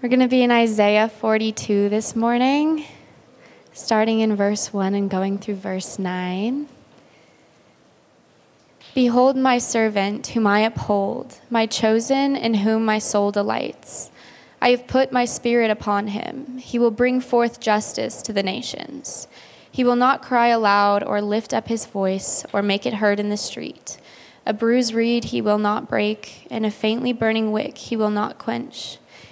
We're going to be in Isaiah 42 this morning, starting in verse 1 and going through verse 9. Behold, my servant, whom I uphold, my chosen, in whom my soul delights. I have put my spirit upon him. He will bring forth justice to the nations. He will not cry aloud or lift up his voice or make it heard in the street. A bruised reed he will not break, and a faintly burning wick he will not quench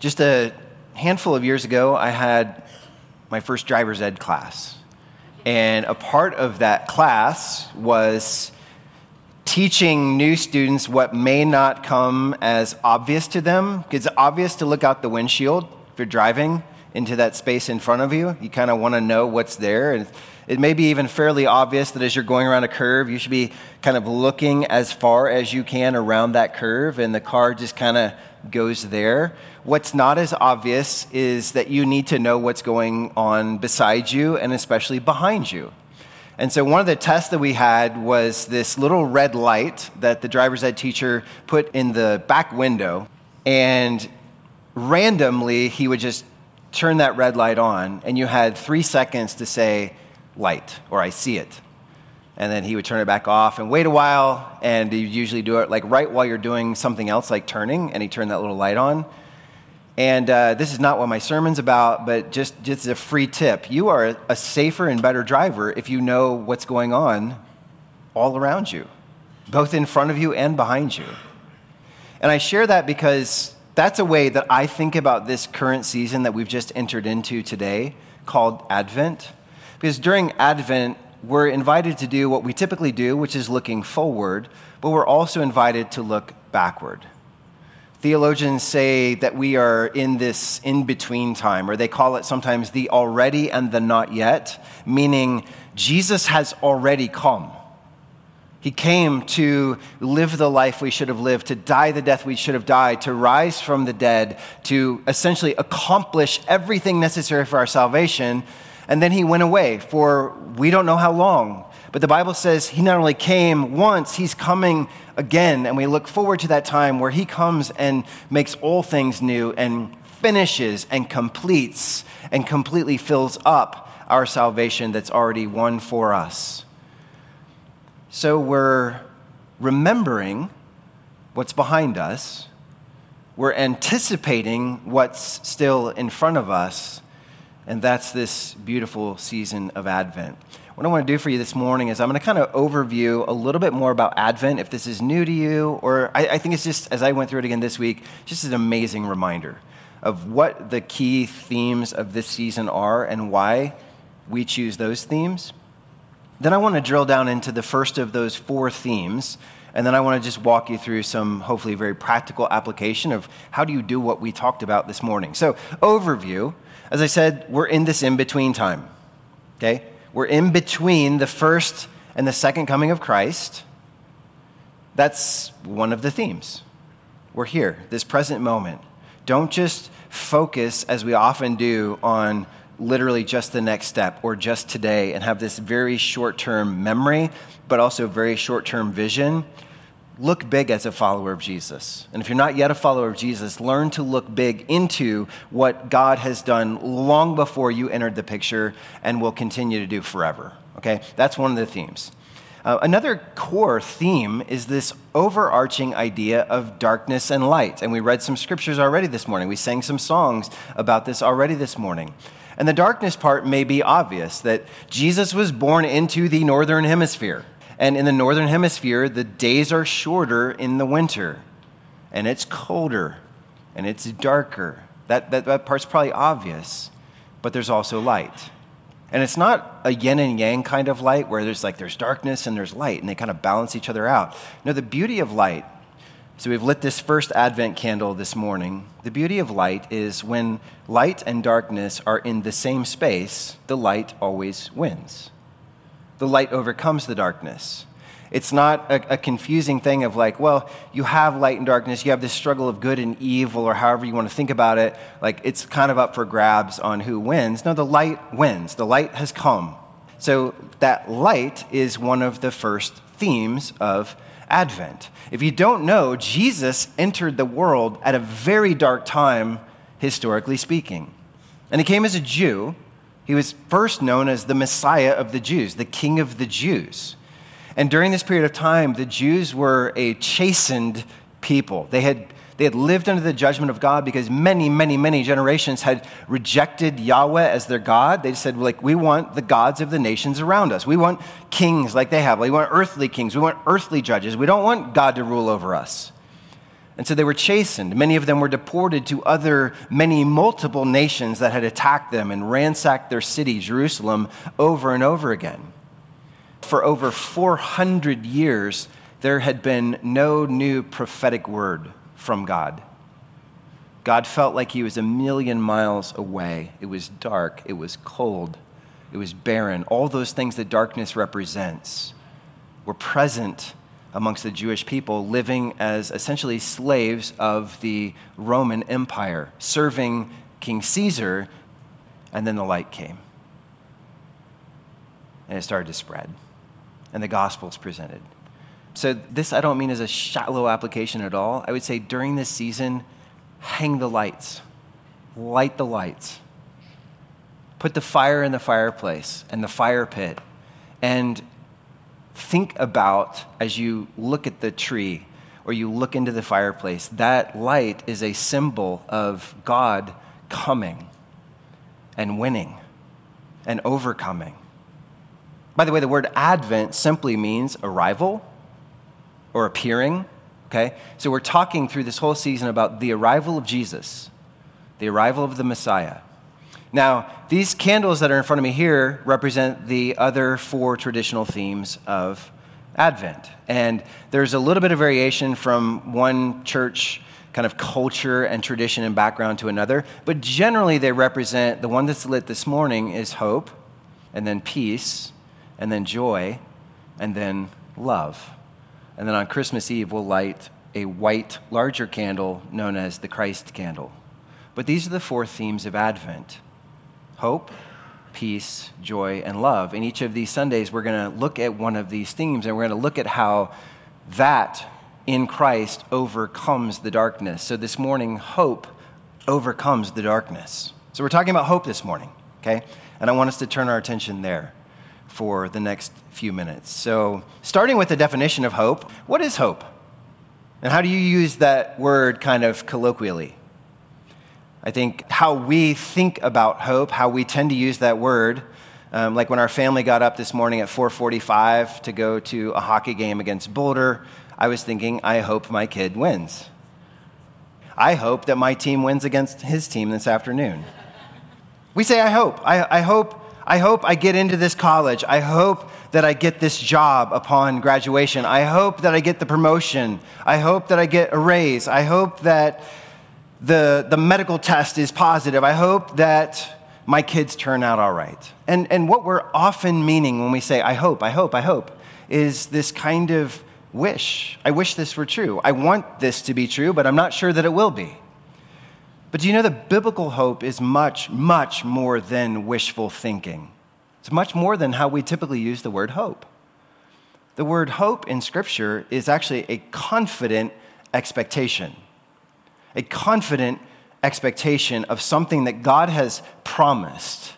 Just a handful of years ago, I had my first driver's ed class. And a part of that class was teaching new students what may not come as obvious to them. It's obvious to look out the windshield if you're driving into that space in front of you. You kind of want to know what's there. And it may be even fairly obvious that as you're going around a curve, you should be kind of looking as far as you can around that curve, and the car just kind of goes there. What's not as obvious is that you need to know what's going on beside you and especially behind you. And so, one of the tests that we had was this little red light that the driver's ed teacher put in the back window. And randomly, he would just turn that red light on, and you had three seconds to say, light, or I see it. And then he would turn it back off and wait a while, and he'd usually do it like right while you're doing something else, like turning, and he turned that little light on. And uh, this is not what my sermon's about, but just, just a free tip. You are a safer and better driver if you know what's going on all around you, both in front of you and behind you. And I share that because that's a way that I think about this current season that we've just entered into today called Advent. Because during Advent, we're invited to do what we typically do, which is looking forward, but we're also invited to look backward. Theologians say that we are in this in between time, or they call it sometimes the already and the not yet, meaning Jesus has already come. He came to live the life we should have lived, to die the death we should have died, to rise from the dead, to essentially accomplish everything necessary for our salvation. And then he went away for we don't know how long. But the Bible says he not only came once, he's coming again. And we look forward to that time where he comes and makes all things new and finishes and completes and completely fills up our salvation that's already won for us. So we're remembering what's behind us, we're anticipating what's still in front of us, and that's this beautiful season of Advent. What I want to do for you this morning is I'm going to kind of overview a little bit more about Advent if this is new to you, or I, I think it's just, as I went through it again this week, just an amazing reminder of what the key themes of this season are and why we choose those themes. Then I want to drill down into the first of those four themes, and then I want to just walk you through some hopefully very practical application of how do you do what we talked about this morning. So, overview, as I said, we're in this in between time. Okay? We're in between the first and the second coming of Christ. That's one of the themes. We're here, this present moment. Don't just focus, as we often do, on literally just the next step or just today and have this very short term memory, but also very short term vision look big as a follower of Jesus. And if you're not yet a follower of Jesus, learn to look big into what God has done long before you entered the picture and will continue to do forever. Okay? That's one of the themes. Uh, another core theme is this overarching idea of darkness and light. And we read some scriptures already this morning. We sang some songs about this already this morning. And the darkness part may be obvious that Jesus was born into the northern hemisphere. And in the northern hemisphere, the days are shorter in the winter, and it's colder, and it's darker. That, that, that part's probably obvious, but there's also light. And it's not a yin and yang kind of light where there's like there's darkness and there's light and they kind of balance each other out. No, the beauty of light. So we've lit this first advent candle this morning. The beauty of light is when light and darkness are in the same space, the light always wins. The light overcomes the darkness. It's not a, a, confusing thing of like, well, you have light and darkness, you have this struggle of good and evil, or however you want to think about it. Like, it's kind of up for grabs on who wins. No, the light wins. The light has come. So, that light is one of the first themes of Advent. If you don't know, Jesus entered the world at a very dark time, historically speaking. And he came as a Jew. He was first known as the Messiah of the Jews, the King of the Jews. And during this period of time, the Jews were a chastened people. They had, they had lived under the judgment of God because many, many, many generations had rejected Yahweh as their God. They said, like, we want the gods of the nations around us. We want kings like they have. We want earthly kings. We want earthly judges. We don't want God to rule over us. And so they were chastened. Many of them were deported to other, many multiple nations that had attacked them and ransacked their city, Jerusalem, over and over again for over 400 years, there had been no new prophetic word from God. God felt like he was a million miles away. It was dark, it was cold, it was barren. All those things that darkness represents were present amongst the Jewish people, living as essentially slaves of the Roman Empire, serving King Caesar, and then the light came. And it started to spread and the gospel is presented. So, this I don't mean as a shallow application at all. I would say during this season, hang the lights, light the lights, put the fire in the fireplace and the fire pit, and think about as you look at the tree or you look into the fireplace, that light is a symbol of God coming and winning and overcoming. By the way, the word Advent simply means arrival or appearing. Okay? So we're talking through this whole season about the arrival of Jesus, the arrival of the Messiah. Now, these candles that are in front of me here represent the other four traditional themes of Advent. And there's a little bit of variation from one church kind of culture and tradition and background to another, but generally they represent the one that's lit this morning is hope, and then peace, and then joy, and then love. And then on Christmas Eve, we'll light a white, larger candle known as the Christ candle. But these are the four themes of Advent hope, peace, joy, and love. In each of these Sundays, we're going to look at one of these themes and we're going to look at how that in Christ overcomes the darkness. So this morning, hope overcomes the darkness. So we're talking about hope this morning, okay? And I want us to turn our attention there for the next few minutes. So, starting with the definition of hope, what is hope? And how do you use that word kind of colloquially? I think how we think about hope, how we tend to use that word, um, like when our family got up this morning at 4:45 to go to a hockey game against Boulder, I was thinking, I hope my kid wins. I hope that my team wins against his team this afternoon. We say, I hope. I, I hope I hope I get into this college. I hope that I get this job upon graduation. I hope that I get the promotion. I hope that I get a raise. I hope that the, the medical test is positive. I hope that my kids turn out all right. And, and what we're often meaning when we say, I hope, I hope, I hope, is this kind of wish. I wish this were true. I want this to be true, but I'm not sure that it will be. But do you know that biblical hope is much, much more than wishful thinking? It's much more than how we typically use the word hope. The word hope in Scripture is actually a confident expectation, a confident expectation of something that God has promised.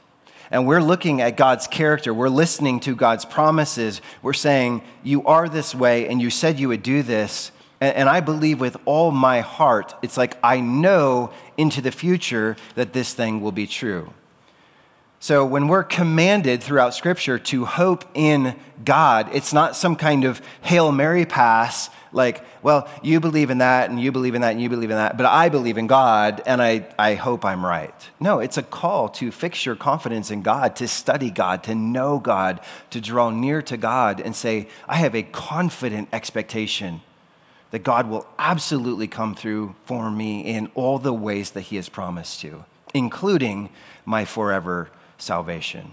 and we're looking at God's character, we're listening to God's promises, we're saying, You are this way, and you said you would do this. And, I believe with all my heart, it's like I know into the future that this thing will be true. So when we're commanded throughout Scripture to hope in God, it's not some kind of Hail Mary pass like, well, you believe in that, and you believe in that, and you believe in that, but I believe in God, and I, I hope I'm right. No, it's a call to fix your confidence in God, to study God, to know God, to draw near to God, and say, I have a confident expectation that God will absolutely come through for me in all the ways that He has promised to, including my forever salvation.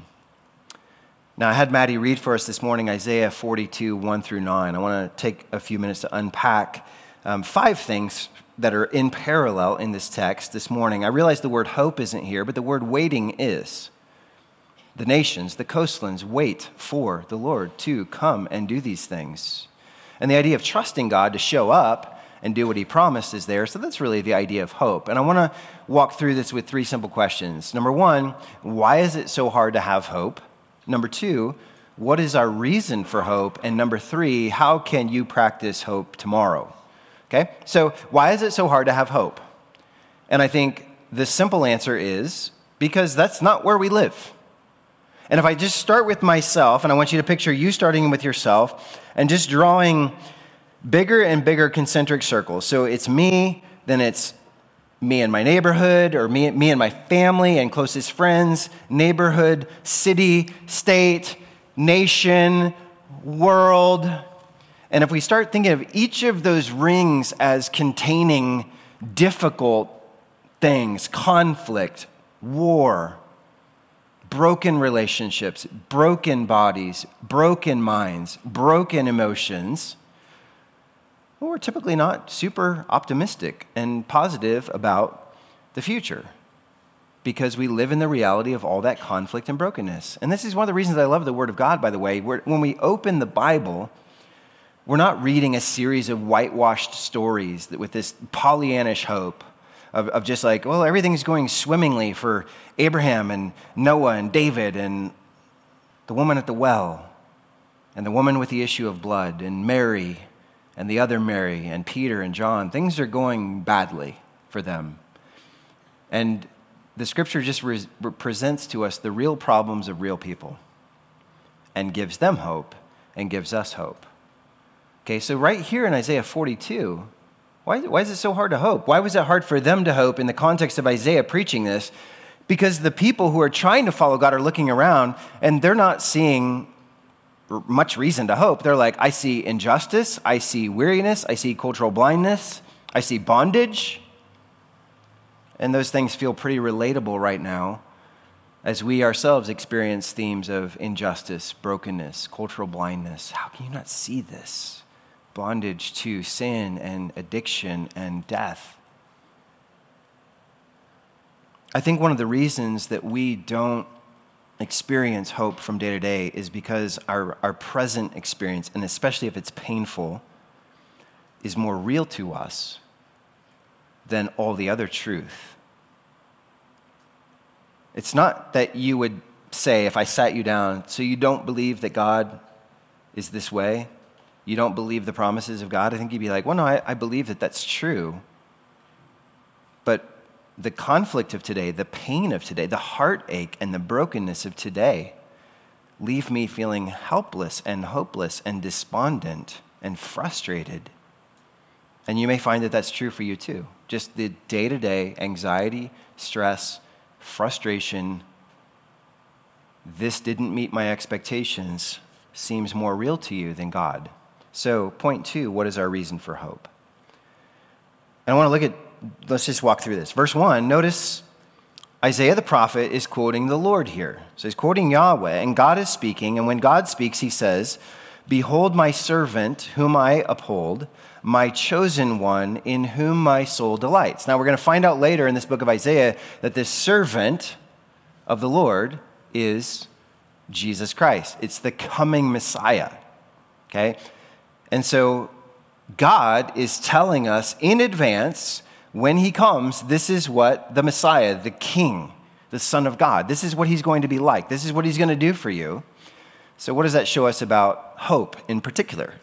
Now, I had Maddie read for us this morning Isaiah 42, 1 through 9. I want to take a few minutes to unpack um, five things that are in parallel in this text this morning. I realize the word hope isn't here, but the word waiting is. The nations, the coastlands, wait for the Lord to come and do these things. And the idea of trusting God to show up and do what he promised is there. So that's really the idea of hope. And I want to walk through this with three simple questions. Number one, why is it so hard to have hope? Number two, what is our reason for hope? And number three, how can you practice hope tomorrow? Okay, so why is it so hard to have hope? And I think the simple answer is because that's not where we live. And if I just start with myself, and I want you to picture you starting with yourself and just drawing bigger and bigger concentric circles. So it's me, then it's me and my neighborhood, or me, me and my family and closest friends, neighborhood, city, state, nation, world. And if we start thinking of each of those rings as containing difficult things, conflict, war, broken relationships, broken bodies, broken minds, broken emotions, well, we're typically not super optimistic and positive about the future because we live in the reality of all that conflict and brokenness. And this is one of the reasons I love the Word of God, by the way. when we open the Bible, we're not reading a series of whitewashed stories with this Pollyannish hope of, of just like, well, everything's going swimmingly for Abraham and Noah and David and the woman at the well and the woman with the issue of blood and Mary and the other Mary and Peter and John, things are going badly for them. And the scripture just re- presents to us the real problems of real people and gives them hope and gives us hope. Okay, so right here in Isaiah 42, why, why is it so hard to hope? Why was it hard for them to hope in the context of Isaiah preaching this? Because the people who are trying to follow God are looking around and they're not seeing much reason to hope. They're like, I see injustice, I see weariness, I see cultural blindness, I see bondage. And those things feel pretty relatable right now as we ourselves experience themes of injustice, brokenness, cultural blindness. How can you not see this? Bondage to sin and addiction and death. I think one of the reasons that we don't experience hope from day to day is because our, our present experience, and especially if it's painful, is more real to us than all the other truth. It's not that you would say, if I sat you down, so you don't believe that God is this way? You don't believe the promises of God? I think you'd be like, well, no, I, I believe that that's true. But the conflict of today, the pain of today, the heartache and the brokenness of today leave me feeling helpless and hopeless and despondent and frustrated. And you may find that that's true for you too. Just the day to day anxiety, stress, frustration. This didn't meet my expectations seems more real to you than God. So, point two what is our reason for hope? And I want to look at let's just walk through this. Verse 1, notice Isaiah the prophet is quoting the Lord here. So he's quoting Yahweh, and God is speaking. And when God speaks, he says, Behold my servant, whom I uphold, my chosen one, in whom my soul delights. Now we're going to find out later in this book of Isaiah that this servant of the Lord is Jesus Christ. It's the coming Messiah. Okay? And so God is telling us in advance when he comes, this is what the Messiah, the King, the Son of God. This is what he's going to be like. This is what he's going to do for you. So, what does that show us about hope in particular?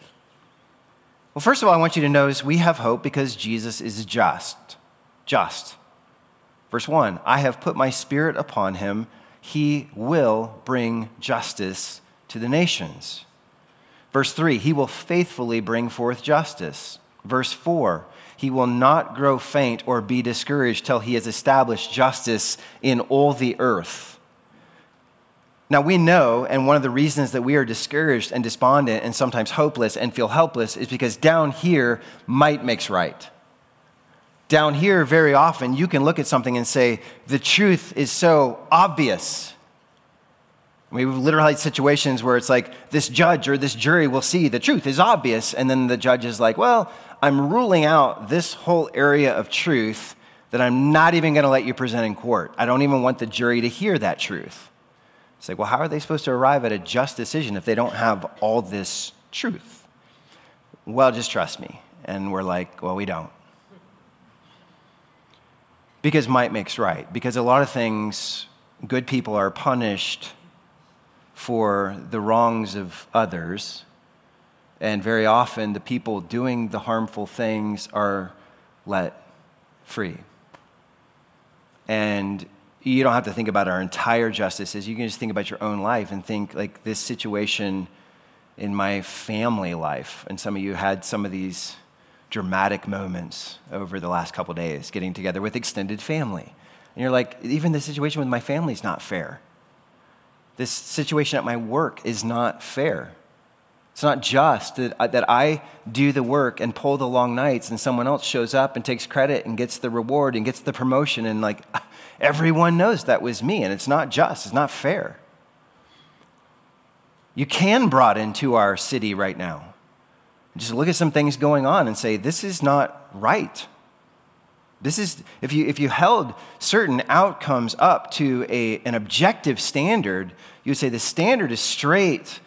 Well, first of all, I want you to notice we have hope because Jesus is just. Just. Verse 1 I have put my spirit upon him. He will bring justice to the nations. Verse 3 He will faithfully bring forth justice. Verse 4 He will not grow faint or be discouraged till he has established justice in all the earth. Now, we know, and one of the reasons that we are discouraged and despondent and sometimes hopeless and feel helpless is because down here, might makes right. Down here, very often, you can look at something and say, the truth is so obvious. We've literally had situations where it's like this judge or this jury will see the truth is obvious, and then the judge is like, well, I'm ruling out this whole area of truth that I'm not even going to let you present in court. I don't even want the jury to hear that truth. It's like, well, how are they supposed to arrive at a just decision if they don't have all this truth? Well, just trust me. And we're like, well, we don't. Because might makes right. Because a lot of things, good people are punished for the wrongs of others. And very often, the people doing the harmful things are let free. And you don't have to think about our entire justices. You can just think about your own life and think, like, this situation in my family life. And some of you had some of these dramatic moments over the last couple days, getting together with extended family. And you're like, even the situation with my family is not fair. This situation at my work is not fair. It's not just that, uh, that I do the work and pull the long nights and someone else shows up and takes credit and gets the reward and gets the promotion and like everyone knows that was me and it's not just, it's not fair. You can brought into our city right now. Just look at some things going on and say, this is not right. This is, if you, if you held certain outcomes up to a, an objective standard, you would say the standard is straight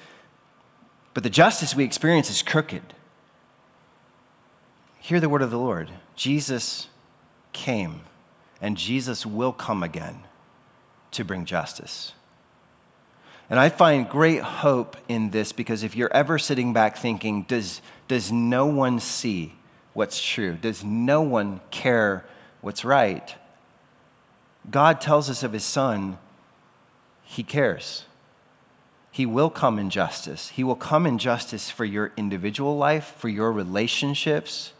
but the justice we experience is crooked. Hear the word of the Lord. Jesus came, and Jesus will come again to bring justice. And I find great hope in this because if you're ever sitting back thinking, does, does no one see what's true? Does no one care what's right? God tells us of his son, he cares. He will come in justice. He will come in justice for your individual life, for your relationships,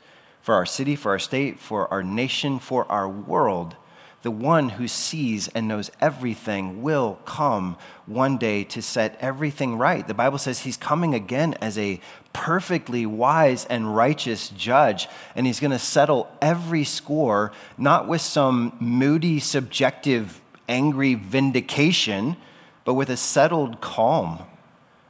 for our city, for our state, for our nation, for our world. The one who sees and knows everything will come one day to set everything right. The Bible says he's coming again as a perfectly wise and righteous judge, and he's going to settle every score, not with some moody, subjective, angry vindication but with a settled calm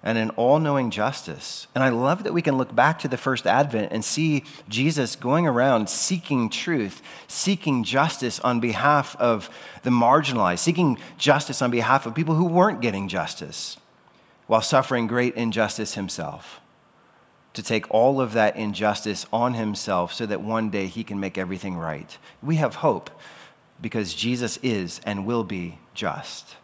and an all knowing justice. And I love that we can look back to the first advent and see Jesus going around seeking truth, seeking justice on behalf of the marginalized, seeking justice on behalf of people who weren't getting justice, while suffering great injustice himself. To take all of that injustice on himself so that one day he can make everything right. We have hope because Jesus is and will be just.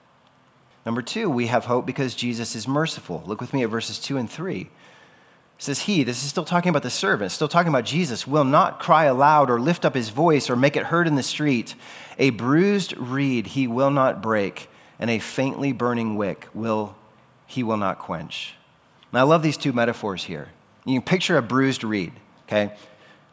Number two, we have hope because Jesus is merciful. Look with me at verses two and three. It says, He, this is still talking about the servant, still talking about Jesus, will not cry aloud or lift up his voice or make it heard in the street. A bruised reed he will not break, and a faintly burning wick will he will not quench. Now, I love these two metaphors here. You can picture a bruised reed, okay?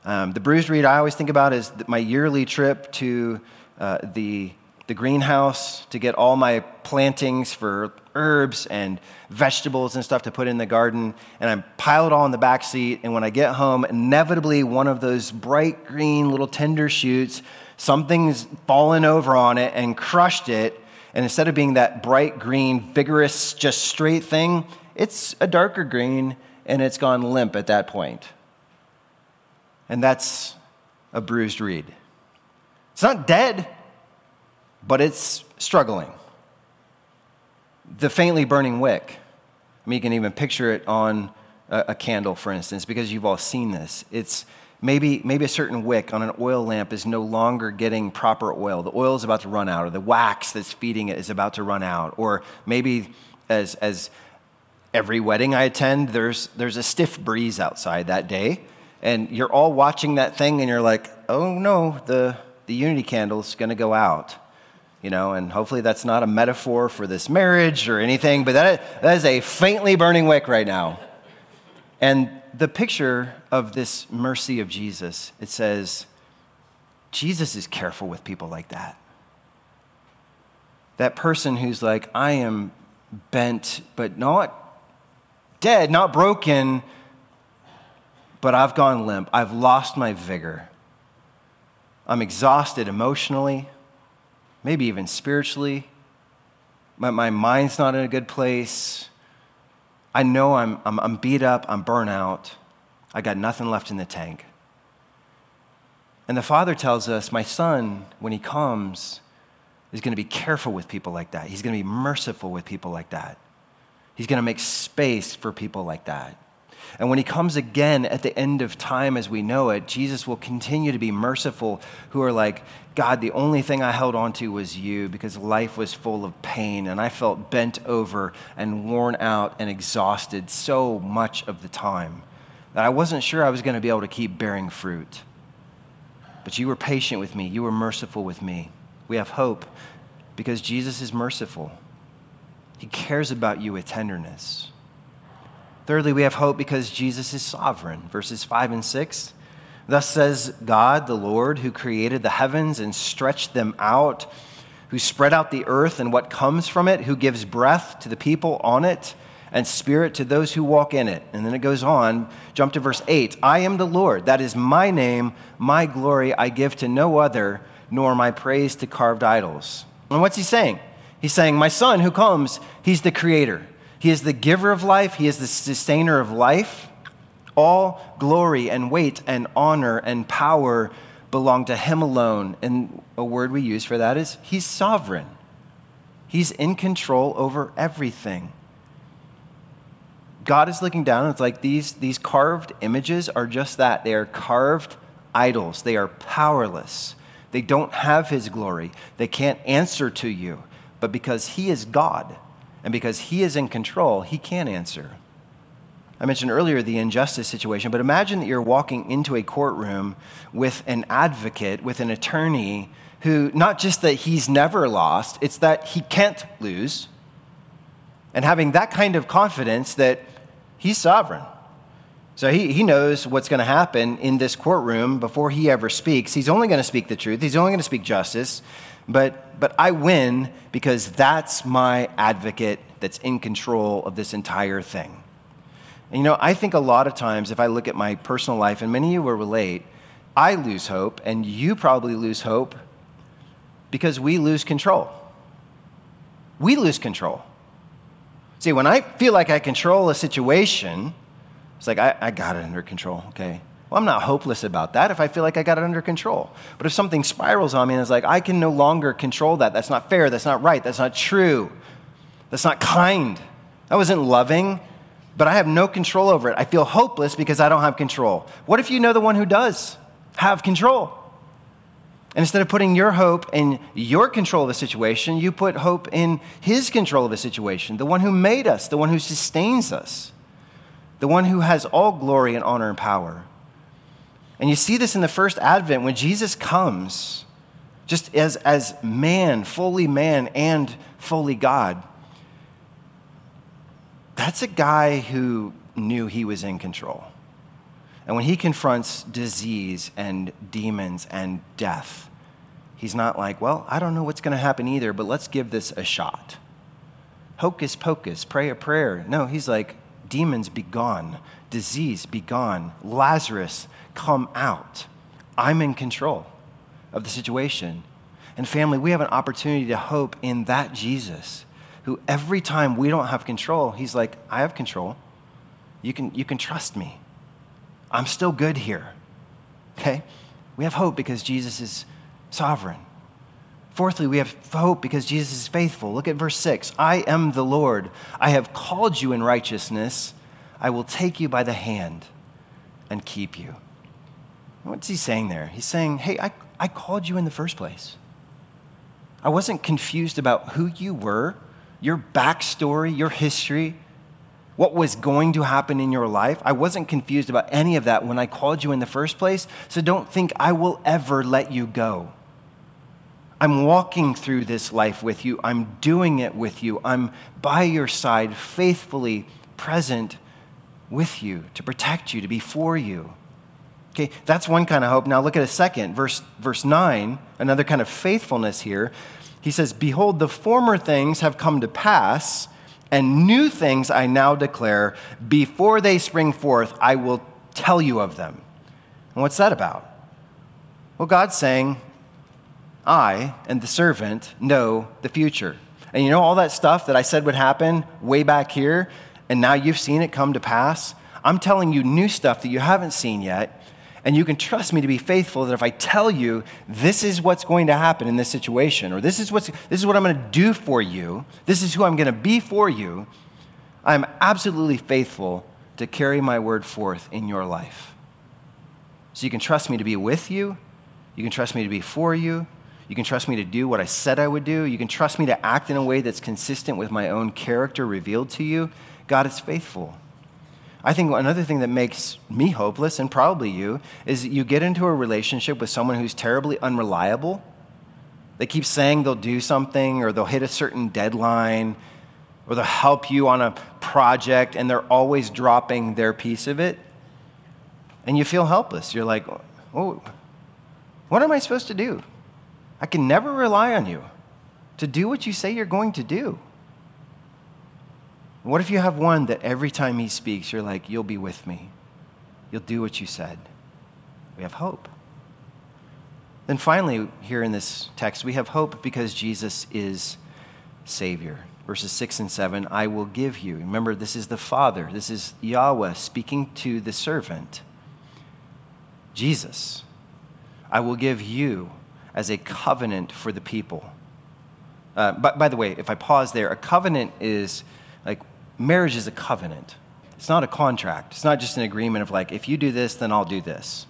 Um, the bruised reed I always think about is my yearly trip to uh, the the greenhouse to get all my plantings for herbs and vegetables and stuff to put in the garden. And I pile it all in the back seat. And when I get home, inevitably one of those bright green little tender shoots, something's fallen over on it and crushed it. And instead of being that bright green, vigorous, just straight thing, it's a darker green and it's gone limp at that point. And that's a bruised reed. It's not dead but it's struggling. The faintly burning wick. I mean, you can even picture it on a, a candle, for instance, because you've all seen this. It's, Maybe, maybe a certain wick on an oil lamp is no longer getting proper oil. The oil is about to run out, or the wax that's feeding it is about to run out. Or maybe, as, as every wedding I attend, there's, there's a stiff breeze outside that day, and you're all watching that thing, and you're like, oh no, the, the unity candle's gonna go out. You know, and hopefully that's not a metaphor for this marriage or anything, but that, that is a faintly burning wick right now. And the picture of this mercy of Jesus, it says, Jesus is careful with people like that. That person who's like, I am bent, but not dead, not broken, but I've gone limp. I've lost my vigor. I'm exhausted emotionally, maybe even spiritually. My, my mind's not in a good place. I know I'm, I'm, I'm beat up, I'm burnt out, I got nothing left in the tank. And the Father tells us, My son, when he comes, is going to be careful with people like that. He's going to be merciful with people like that. He's going to make space for people like that. And when he comes again at the end of time as we know it, Jesus will continue to be merciful, who are like, God, the only thing I held on to was you because life was full of pain and I felt bent over and worn out and exhausted so much of the time that I wasn't sure I was going to be able to keep bearing fruit. But you were patient with me, you were merciful with me. We have hope because Jesus is merciful, He cares about you with tenderness. Thirdly, we have hope because Jesus is sovereign. Verses 5 and 6. Thus says God, the Lord, who created the heavens and stretched them out, who spread out the earth and what comes from it, who gives breath to the people on it and spirit to those who walk in it. And then it goes on, jump to verse 8 I am the Lord, that is my name, my glory I give to no other, nor my praise to carved idols. And what's he saying? He's saying, My son who comes, he's the creator. He is the giver of life, He is the sustainer of life. All glory and weight and honor and power belong to Him alone. And a word we use for that is He's sovereign, He's in control over everything. God is looking down, and it's like these, these carved images are just that. They are carved idols, they are powerless. They don't have His glory, they can't answer to you. But because He is God, and because he is in control, he can answer. I mentioned earlier the injustice situation, but imagine that you're walking into a courtroom with an advocate, with an attorney who, not just that he's never lost, it's that he can't lose. And having that kind of confidence that he's sovereign. So he, he knows what's going to happen in this courtroom before he ever speaks. He's only going to speak the truth, he's only going to speak justice but, but I win because that's my advocate that's in control of this entire thing. And you know, I think a lot of times, if I look at my personal life, and many of you will relate, I lose hope, and you probably lose hope because we lose control. We lose control. See, when I feel like I control a situation, it's like, I, I got it under control, okay? Well, I'm not hopeless about that if I feel like I got it under control. But if something spirals on me and it's like, I can no longer control that, that's not fair, that's not right, that's not true, that's not kind, that wasn't loving, but I have no control over it. I feel hopeless because I don't have control. What if you know the one who does have control? And instead of putting your hope in your control of a situation, you put hope in his control of a situation, the one who made us, the one who sustains us, the one who has all glory and honor and power. And you see this in the first advent when Jesus comes, just as, as man, fully man and fully God. That's a guy who knew he was in control. And when he confronts disease and demons and death, he's not like, well, I don't know what's going to happen either, but let's give this a shot. Hocus pocus, pray a prayer. No, he's like, demons be gone, disease be gone, Lazarus come out. I'm in control of the situation. And family, we have an opportunity to hope in that Jesus who every time we don't have control, he's like, I have control. You can, you can trust me. I'm still good here. Okay? We have hope because Jesus is sovereign. Fourthly, we have hope because Jesus is faithful. Look at verse 6. I am the Lord. I have called you in righteousness. I will take you by the hand and keep you. What's he saying there? He's saying, Hey, I, I called you in the first place. I wasn't confused about who you were, your backstory, your history, what was going to happen in your life. I wasn't confused about any of that when I called you in the first place. So don't think I will ever let you go. I'm walking through this life with you. I'm doing it with you. I'm by your side, faithfully present with you to protect you, to be for you. Okay, that's one kind of hope. Now look at a second, verse, verse 9, another kind of faithfulness here. He says, Behold, the former things have come to pass, and new things I now declare. Before they spring forth, I will tell you of them. And what's that about? Well, God's saying, I and the servant know the future. And you know all that stuff that I said would happen way back here, and now you've seen it come to pass? I'm telling you new stuff that you haven't seen yet. And you can trust me to be faithful that if I tell you this is what's going to happen in this situation, or this is, what's, this is what I'm going to do for you, this is who I'm going to be for you, I'm absolutely faithful to carry my word forth in your life. So you can trust me to be with you, you can trust me to be for you, you can trust me to do what I said I would do. You can trust me to act in a way that's consistent with my own character revealed to you. God is faithful. I think another thing that makes me hopeless, and probably you, is you get into a relationship with someone who's terribly unreliable. They keep saying they'll do something, or they'll hit a certain deadline, or they'll help you on a project, and they're always dropping their piece of it. And you feel helpless. You're like, oh, what am I supposed to do? I can never rely on you to do what you say you're going to do. What if you have one that every time he speaks, you're like, You'll be with me, you'll do what you said? We have hope. Then finally, here in this text, we have hope because Jesus is Savior. Verses 6 and 7 I will give you. Remember, this is the Father, this is Yahweh speaking to the servant. Jesus, I will give you as a covenant for the people. Uh, but by the way, if I pause there, a covenant is marriage is a covenant. It's not a contract. It's not just an agreement of like, if you do this, then I'll do this.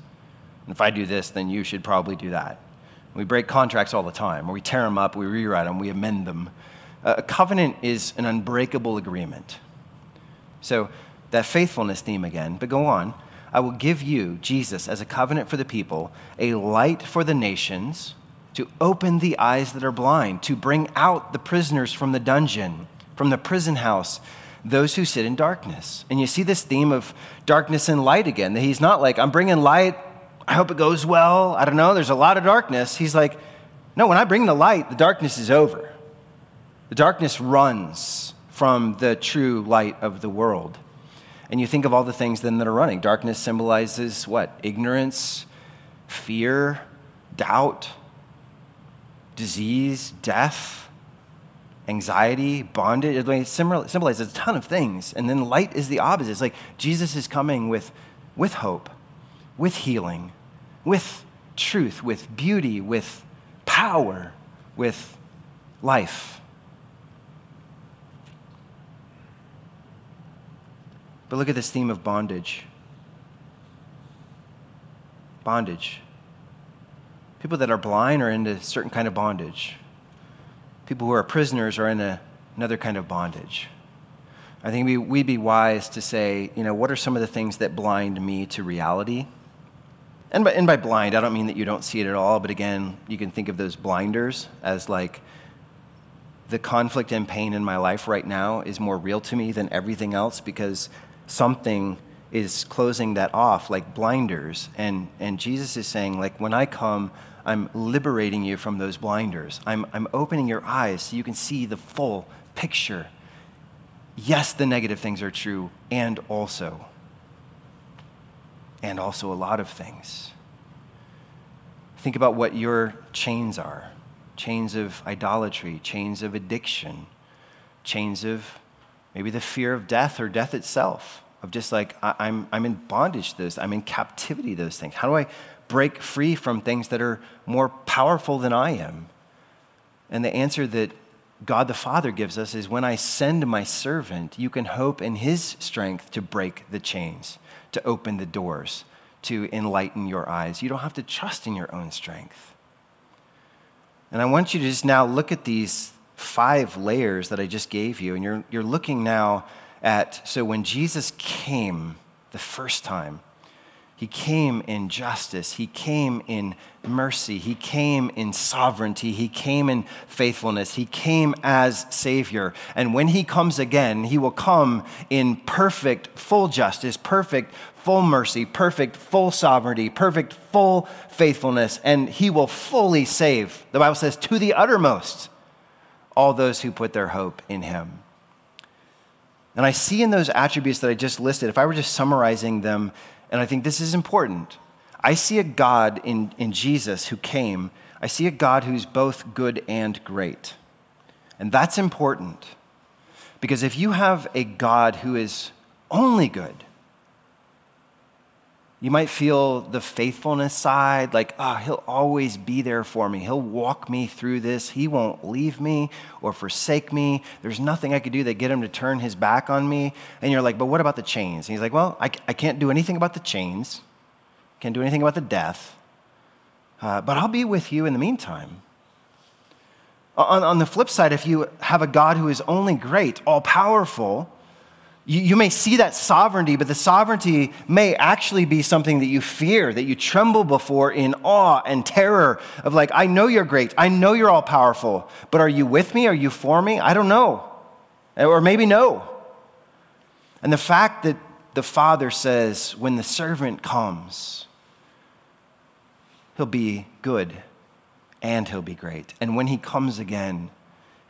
And if I do this, then you should probably do that. We break contracts all the time, or we tear them up, we rewrite them, we amend them. A covenant is an unbreakable agreement. So, that faithfulness theme again, but go on. I will give you, Jesus, as a covenant for the people, a light for the nations, to open the eyes that are blind, to bring out the prisoners from the dungeon, from the prison house, those who sit in darkness. And you see this theme of darkness and light again. That he's not like, I'm bringing light, I hope it goes well. I don't know, there's a lot of darkness. He's like, no, when I bring the light, the darkness is over. The darkness runs from the true light of the world. And you think of all the things then that are running. Darkness symbolizes what? Ignorance, fear, doubt, disease, death, anxiety, bondage. It symbolizes a ton of things. And then light is the opposite. It's like Jesus is coming with, with hope, with healing, with truth, with beauty, with power, with life. But look at this theme of bondage. Bondage. People that are blind are in a certain kind of bondage. People who are prisoners are in a, another kind of bondage. I think we, we'd be wise to say, you know, what are some of the things that blind me to reality? And by, and by blind, I don't mean that you don't see it at all, but again, you can think of those blinders as like the conflict and pain in my life right now is more real to me than everything else because something is closing that off like blinders. And, and Jesus is saying, like, when I come, I'm liberating you from those blinders. I'm, I'm opening your eyes so you can see the full picture. Yes, the negative things are true, and also, and also a lot of things. Think about what your chains are chains of idolatry, chains of addiction, chains of maybe the fear of death or death itself, of just like, I, am I'm, I'm in bondage to this, I'm in captivity to those things. How do I break free from things that are more powerful than I am? And the answer that God the Father gives us is when I send my servant, you can hope in his strength to break the chains, to open the doors, to enlighten your eyes. You don't have to trust in your own strength. And I want you to just now look at these five layers that I just gave you, and you're, you're looking now at so when Jesus came the first time, he came in justice. He came in mercy. He came in sovereignty. He came in faithfulness. He came as Savior. And when He comes again, He will come in perfect, full justice, perfect, full mercy, perfect, full sovereignty, perfect, full faithfulness. And He will fully save, the Bible says, to the uttermost, all those who put their hope in Him. And I see in those attributes that I just listed, if I were just summarizing them, and I think this is important. I see a God in, in Jesus who came. I see a God who's both good and great. And that's important. Because if you have a God who is only good, you might feel the faithfulness side, like, oh, he'll always be there for me. He'll walk me through this. He won't leave me or forsake me. There's nothing I could do that get him to turn his back on me. And you're like, but what about the chains? And he's like, well, I, I can't do anything about the chains, can't do anything about the death, uh, but I'll be with you in the meantime. On, on the flip side, if you have a God who is only great, all powerful, you, you may see that sovereignty, but the sovereignty may actually be something that you fear, that you tremble before in awe and terror of, like, I know you're great. I know you're all powerful, but are you with me? Are you for me? I don't know. Or maybe no. And the fact that the Father says, when the servant comes, he'll be good and he'll be great. And when he comes again,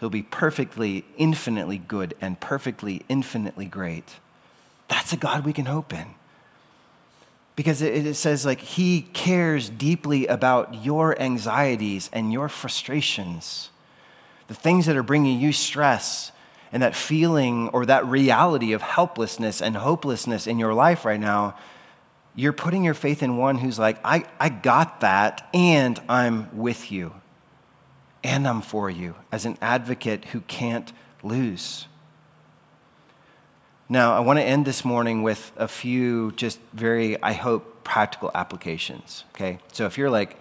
He'll be perfectly, infinitely good and perfectly, infinitely great. That's a God we can hope in. Because it, says, like, He cares deeply about your anxieties and your frustrations, the things that are bringing you stress and that feeling or that reality of helplessness and hopelessness in your life right now. You're putting your faith in one who's like, I, I got that and I'm with you and I'm for you as an advocate who can't lose. Now, I want to end this morning with a few just very, I hope, practical applications. Okay? So if you're like,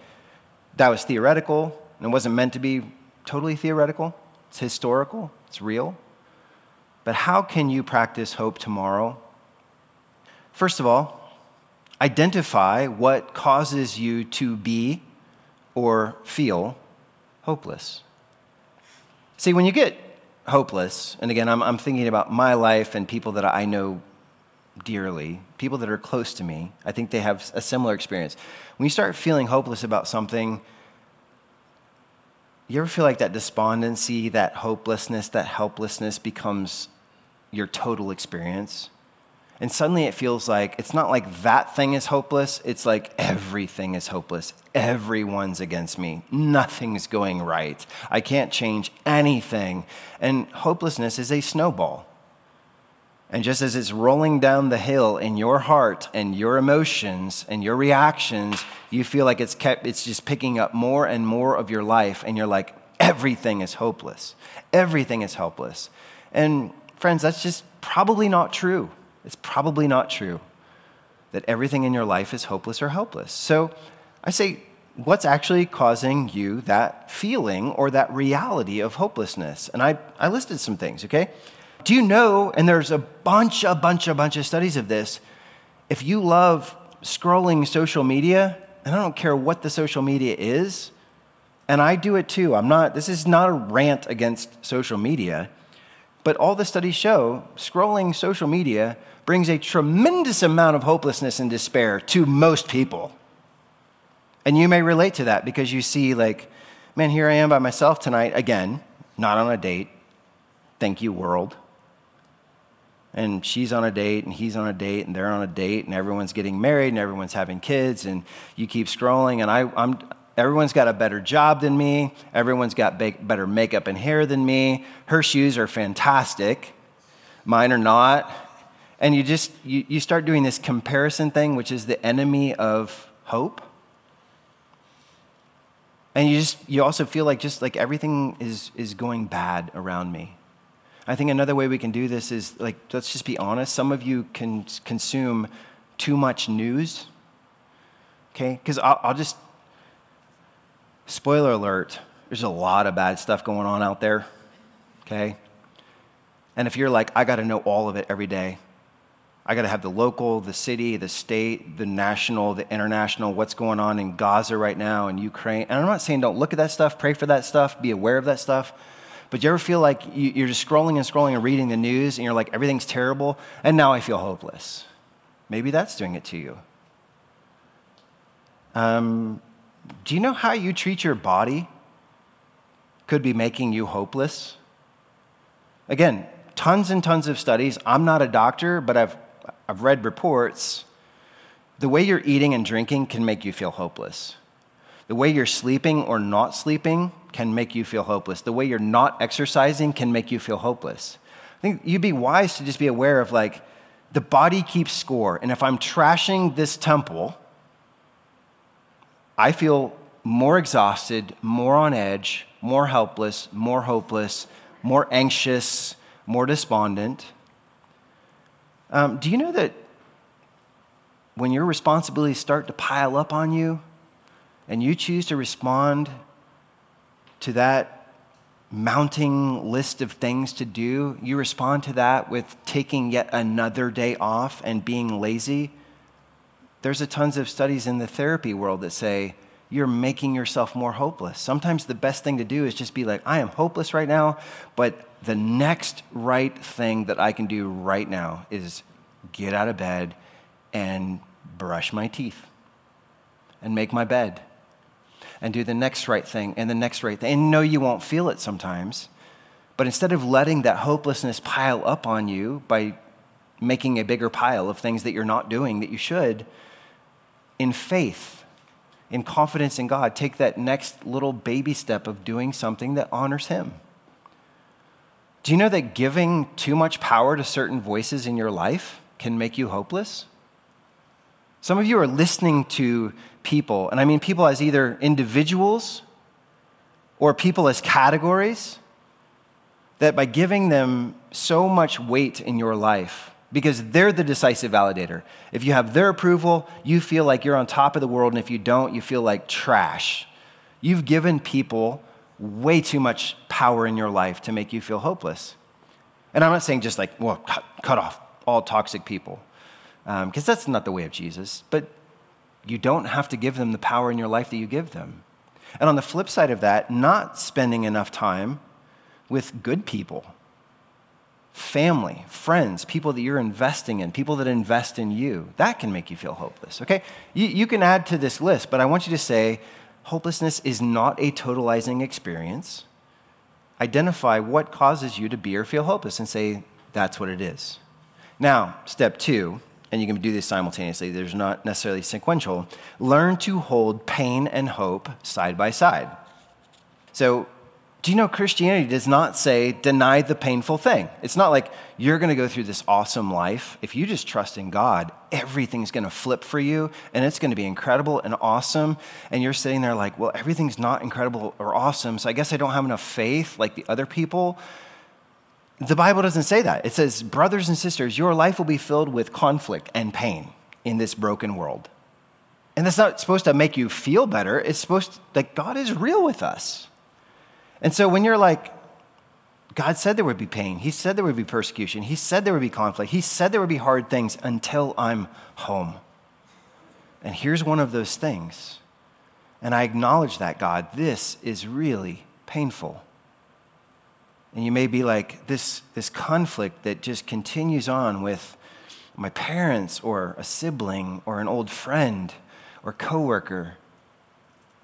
that was theoretical and it wasn't meant to be totally theoretical, it's historical, it's real. But how can you practice hope tomorrow? First of all, identify what causes you to be or feel hopeless. See, when you get hopeless, and again, I'm, I'm thinking about my life and people that I know dearly, people that are close to me, I think they have a similar experience. When you start feeling hopeless about something, you ever feel like that despondency, that hopelessness, that helplessness becomes your total experience? And suddenly it feels like it's not like that thing is hopeless, it's like everything is hopeless. Everyone's against me. Nothing's going right. I can't change anything. And hopelessness is a snowball. And just as it's rolling down the hill in your heart and your emotions and your reactions, you feel like it's kept it's just picking up more and more of your life and you're like everything is hopeless. Everything is helpless. And friends, that's just probably not true. It's probably not true that everything in your life is hopeless or helpless. So I say, what's actually causing you that feeling or that reality of hopelessness? And I, I listed some things, okay? Do you know, and there's a bunch, a bunch, a bunch of studies of this, if you love scrolling social media, and I don't care what the social media is, and I do it too. I'm not, this is not a rant against social media, but all the studies show scrolling social media brings a tremendous amount of hopelessness and despair to most people. And you may relate to that because you see, like, man, here I am by myself tonight, again, not on a date. Thank you, world. And she's on a date, and he's on a date, and they're on a date, and everyone's getting married, and everyone's having kids, and you keep scrolling, and I, am everyone's got a better job than me, everyone's got better makeup and hair than me, her shoes are fantastic, mine are not and you just you, you start doing this comparison thing which is the enemy of hope and you just you also feel like just like everything is is going bad around me i think another way we can do this is like let's just be honest some of you can consume too much news Okay? Because I'll, I'll just, spoiler alert, there's a lot of bad stuff going on out there. Okay? And if you're like, I got to know all of it every day, I got to have the local, the city, the state, the national, the international, what's going on in Gaza right now and Ukraine. And I'm not saying don't look at that stuff, pray for that stuff, be aware of that stuff. But do you ever feel like you're just scrolling and scrolling and reading the news and you're like, everything's terrible, and now I feel hopeless? Maybe that's doing it to you. Um, do you know how you treat your body could be making you hopeless? Again, tons and tons of studies. I'm not a doctor, but I've, I've read reports. The way you're eating and drinking can make you feel hopeless. The way you're sleeping or not sleeping can make you feel hopeless. The way you're not exercising can make you feel hopeless. I think you'd be wise to just be aware of like, the body keeps score. And if I'm trashing this temple, I feel more exhausted, more on edge, more helpless, more hopeless, more anxious, more despondent. Um, do you know that when your responsibilities start to pile up on you and you choose to respond to that mounting list of things to do, you respond to that with taking yet another day off and being lazy. There's a tons of studies in the therapy world that say you're making yourself more hopeless. Sometimes the best thing to do is just be like, I am hopeless right now, but the next right thing that I can do right now is get out of bed and brush my teeth and make my bed and do the next right thing and the next right thing. And no, you won't feel it sometimes. But instead of letting that hopelessness pile up on you by making a bigger pile of things that you're not doing that you should, in faith, in confidence in God, take that next little baby step of doing something that honors Him. Do you know that giving too much power to certain voices in your life can make you hopeless? Some of you are listening to people, and I mean people as either individuals or people as categories, that by giving them so much weight in your life, because they're the decisive validator. If you have their approval, you feel like you're on top of the world, and if you don't, you feel like trash. You've given people way too much power in your life to make you feel hopeless. And I'm not saying just like, well, cut, cut off all toxic people because um, that's not the way of Jesus. But you don't have to give them the power in your life that you give them. And on the flip side of that, not spending enough time with good people, family, friends, people that you're investing in, people that invest in you, that can make you feel hopeless, okay? You, you can add to this list, but I want you to say hopelessness is not a totalizing experience. Identify what causes you to be or feel hopeless and say, that's what it is. Now, step two and you can do this simultaneously, there's not necessarily sequential. Learn to hold pain and hope side by side. So, do you know Christianity does not say deny the painful thing? It's not like you're going to go through this awesome life. If you just trust in God, everything's going to flip for you and it's going to be incredible and awesome. And you're sitting there like, well, everything's not incredible or awesome. So I guess I don't have enough faith like the other people. The Bible doesn't say that. It says, brothers and sisters, your life will be filled with conflict and pain in this broken world. And that's not supposed to make you feel better. It's supposed that God is real with us. And so when you're like, God said there would be pain. He said there would be persecution. He said there would be conflict. He said there would be hard things until I'm home. And here's one of those things. And I acknowledge that, God, this is really painful. And you may be like, this, this conflict that just continues on with my parents or a sibling or an old friend or coworker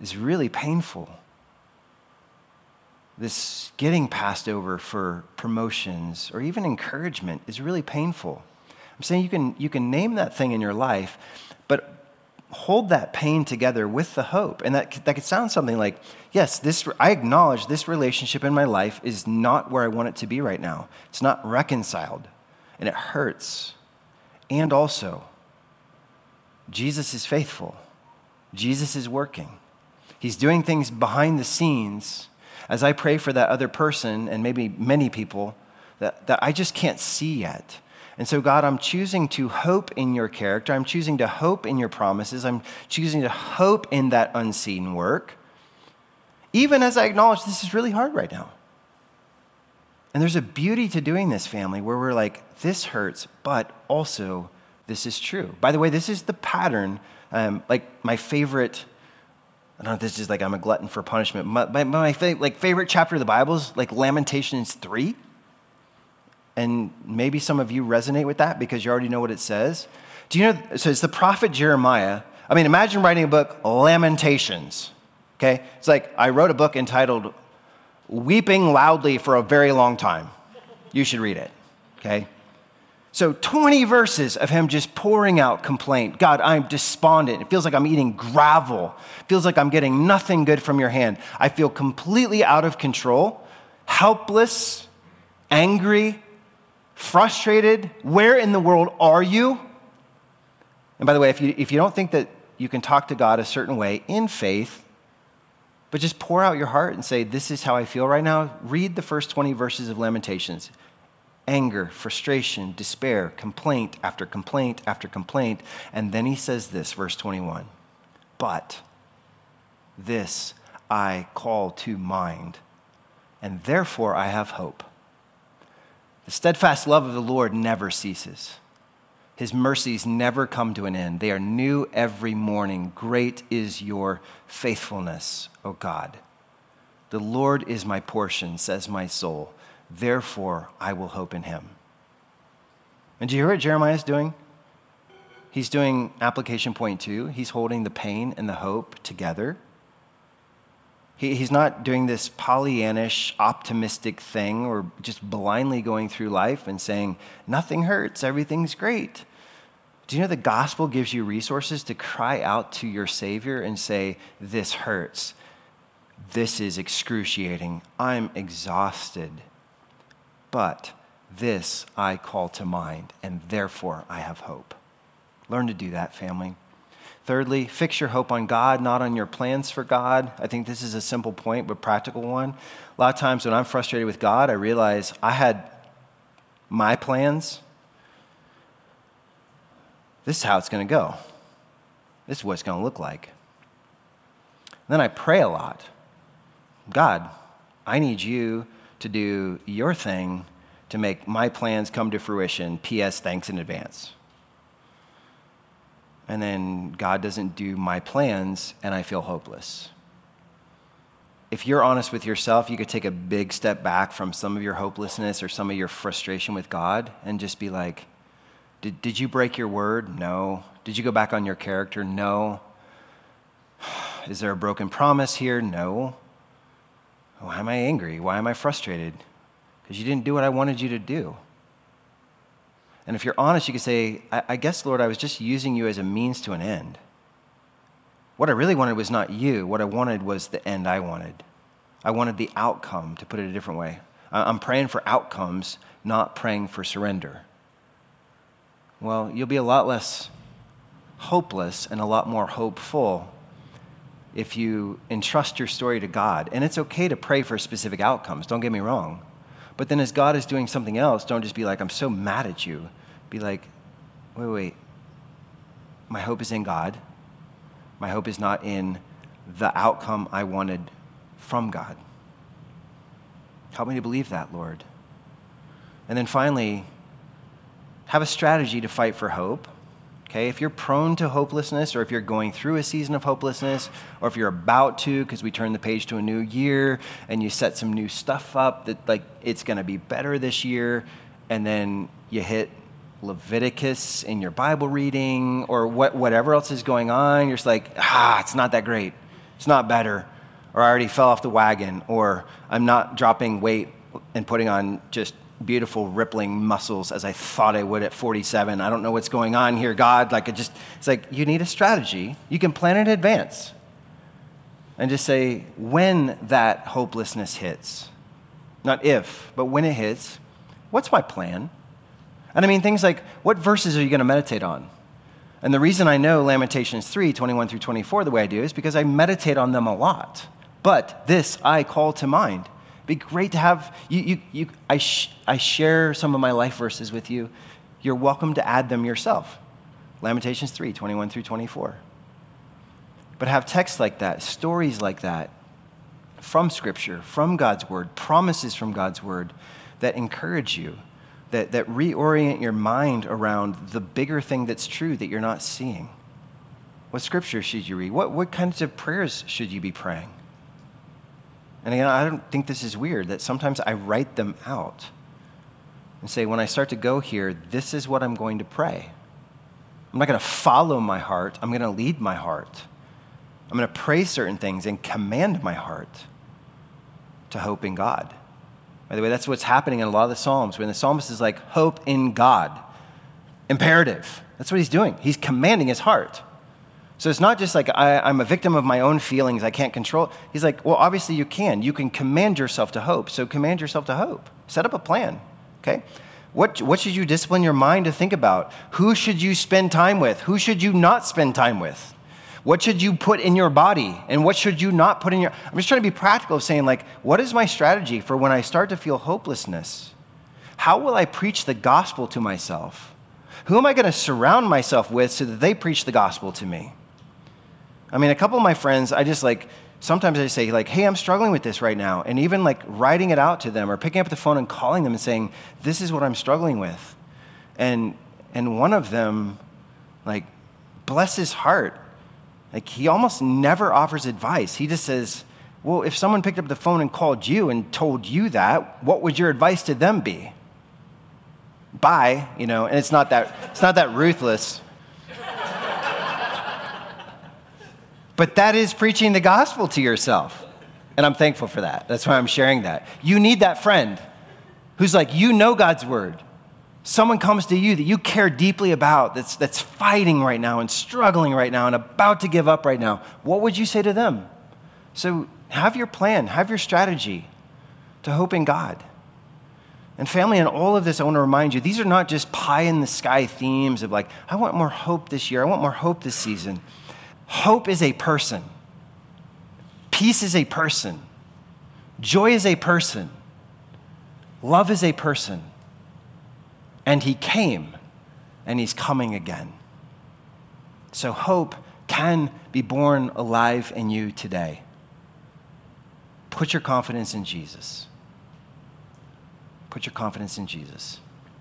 is really painful. This getting passed over for promotions or even encouragement is really painful. I'm saying you can, you can name that thing in your life, but hold that pain together with the hope. And that, that could sound something like, yes, this, I acknowledge this relationship in my life is not where I want it to be right now. It's not reconciled, and it hurts. And also, Jesus is faithful, Jesus is working. He's doing things behind the scenes as I pray for that other person and maybe many people that, that I just can't see yet. And so, God, I'm choosing to hope in your character. I'm choosing to hope in your promises. I'm choosing to hope in that unseen work, even as I acknowledge this is really hard right now. And there's a beauty to doing this, family, where we're like, this hurts, but also this is true. By the way, this is the pattern. Um, like my favorite, I don't know if this is like I'm a glutton for punishment. My, my, my like favorite chapter of the Bible is like Lamentations 3. And maybe some of you resonate with that because you already know what it says. Do you know? So it's the prophet Jeremiah. I mean, imagine writing a book, Lamentations. Okay? It's like I wrote a book entitled Weeping Loudly for a Very Long Time. You should read it. Okay? So 20 verses of him just pouring out complaint. God, I'm despondent. It feels like I'm eating gravel. It feels like I'm getting nothing good from your hand. I feel completely out of control, helpless, angry, frustrated. Where in the world are you? And by the way, if you, if you don't think that you can talk to God a certain way in faith, but just pour out your heart and say, This is how I feel right now, read the first 20 verses of Lamentations. Anger, frustration, despair, complaint after complaint after complaint. And then he says this, verse 21 But this I call to mind, and therefore I have hope. The steadfast love of the Lord never ceases. His mercies never come to an end. They are new every morning. Great is your faithfulness, O God. The Lord is my portion, says my soul. Therefore, I will hope in him. And do you hear what Jeremiah is doing? He's doing application point two. He's holding the pain and the hope together. He, he's not doing this Pollyannish, optimistic thing or just blindly going through life and saying, nothing hurts, everything's great. Do you know the gospel gives you resources to cry out to your Savior and say, This hurts. This is excruciating. I'm exhausted. But this I call to mind, and therefore I have hope. Learn to do that, family. Thirdly, fix your hope on God, not on your plans for God. I think this is a simple point, but practical one. A lot of times when I'm frustrated with God, I realize I had my plans. This is how it's going to go. This is what it's going to look like. And then I pray a lot. God, I need you to do your thing to make my plans come to fruition. P.S. Thanks in advance and then God doesn't do my plans, and I feel hopeless. If you're honest with yourself, you could take a big step back from some of your hopelessness or some of your frustration with God and just be like, Did, did you break your word? No. Did you go back on your character? No. Is there a broken promise here? No. Why am I angry? Why am I frustrated? Because you didn't do what I wanted you to do. And if you're honest, you could say, I, I guess, Lord, I was just using you as a means to an end. What I really wanted was not you. What I wanted was the end I wanted. I wanted the outcome, to put it a different way. I'm praying for outcomes, not praying for surrender. Well, you'll be a lot less hopeless and a lot more hopeful if you entrust your story to God. And it's okay to pray for specific outcomes, don't get me wrong. But then as God is doing something else, don't just be like, I'm so mad at you. Be like, wait, wait. My hope is in God. My hope is not in the outcome I wanted from God. Help me to believe that, Lord. And then finally, have a strategy to fight for hope. Okay, if you're prone to hopelessness, or if you're going through a season of hopelessness, or if you're about to, because we turn the page to a new year and you set some new stuff up that, like, it's going to be better this year, and then you hit Leviticus in your Bible reading, or what, whatever else is going on, you're just like, ah, it's not that great. It's not better. Or I already fell off the wagon, or I'm not dropping weight and putting on just beautiful rippling muscles as I thought I would at 47. I don't know what's going on here, God. Like, it just, it's like you need a strategy. You can plan in advance and just say, when that hopelessness hits, not if, but when it hits, what's my plan? And I mean, things like, what verses are you going to meditate on? And the reason I know Lamentations 3, 21 through 24, the way I do is because I meditate on them a lot. But this I call to mind be great to have you. you, you I, sh- I share some of my life verses with you. you're welcome to add them yourself. Lamentations 3 21 through 24. But have texts like that, stories like that from Scripture, from God's Word, promises from God's Word that encourage you, that, that reorient your mind around the bigger thing that's true that you're not seeing. What Scripture should you read? What, what kinds of prayers should you be praying? And again, I don't think this is weird that sometimes I write them out and say, when I start to go here, this is what I'm going to pray. I'm not going to follow my heart, I'm going to lead my heart. I'm going to pray certain things and command my heart to hope in God. By the way, that's what's happening in a lot of the Psalms when the psalmist is like, hope in God. Imperative. That's what he's doing. He's commanding his heart. So it's not just like I, am a victim of my own feelings, I can't control. He's like, well, obviously you can. You can command yourself to hope. So command yourself to hope. Set up a plan, okay? What, what should you discipline your mind to think about? Who should you spend time with? Who should you not spend time with? What should you put in your body and what should you not put in your I'm just trying to be practical of saying like what is my strategy for when I start to feel hopelessness? How will I preach the gospel to myself? Who am I going to surround myself with so that they preach the gospel to me? I mean, a couple of my friends, I just like sometimes I say like, "Hey, I'm struggling with this right now." And even like writing it out to them or picking up the phone and calling them and saying, "This is what I'm struggling with." And and one of them like bless his heart like he almost never offers advice. He just says, Well, if someone picked up the phone and called you and told you that, what would your advice to them be? Bye, you know, and it's not that it's not that ruthless. But that is preaching the gospel to yourself. And I'm thankful for that. That's why I'm sharing that. You need that friend who's like, you know God's word someone comes to you that you care deeply about, that's, that's fighting right now and struggling right now and about to give up right now, what would you say to them? So have your plan, have your strategy to hope in God. And family, in all of this, I want to remind you, these are not just pie in the sky themes of like, I want more hope this year, I want more hope this season. Hope is a person, peace is a person, joy is a person, love is a person. And he came, and he's coming again. So hope can be born alive in you today. Put your confidence in Jesus. Put your confidence in Jesus.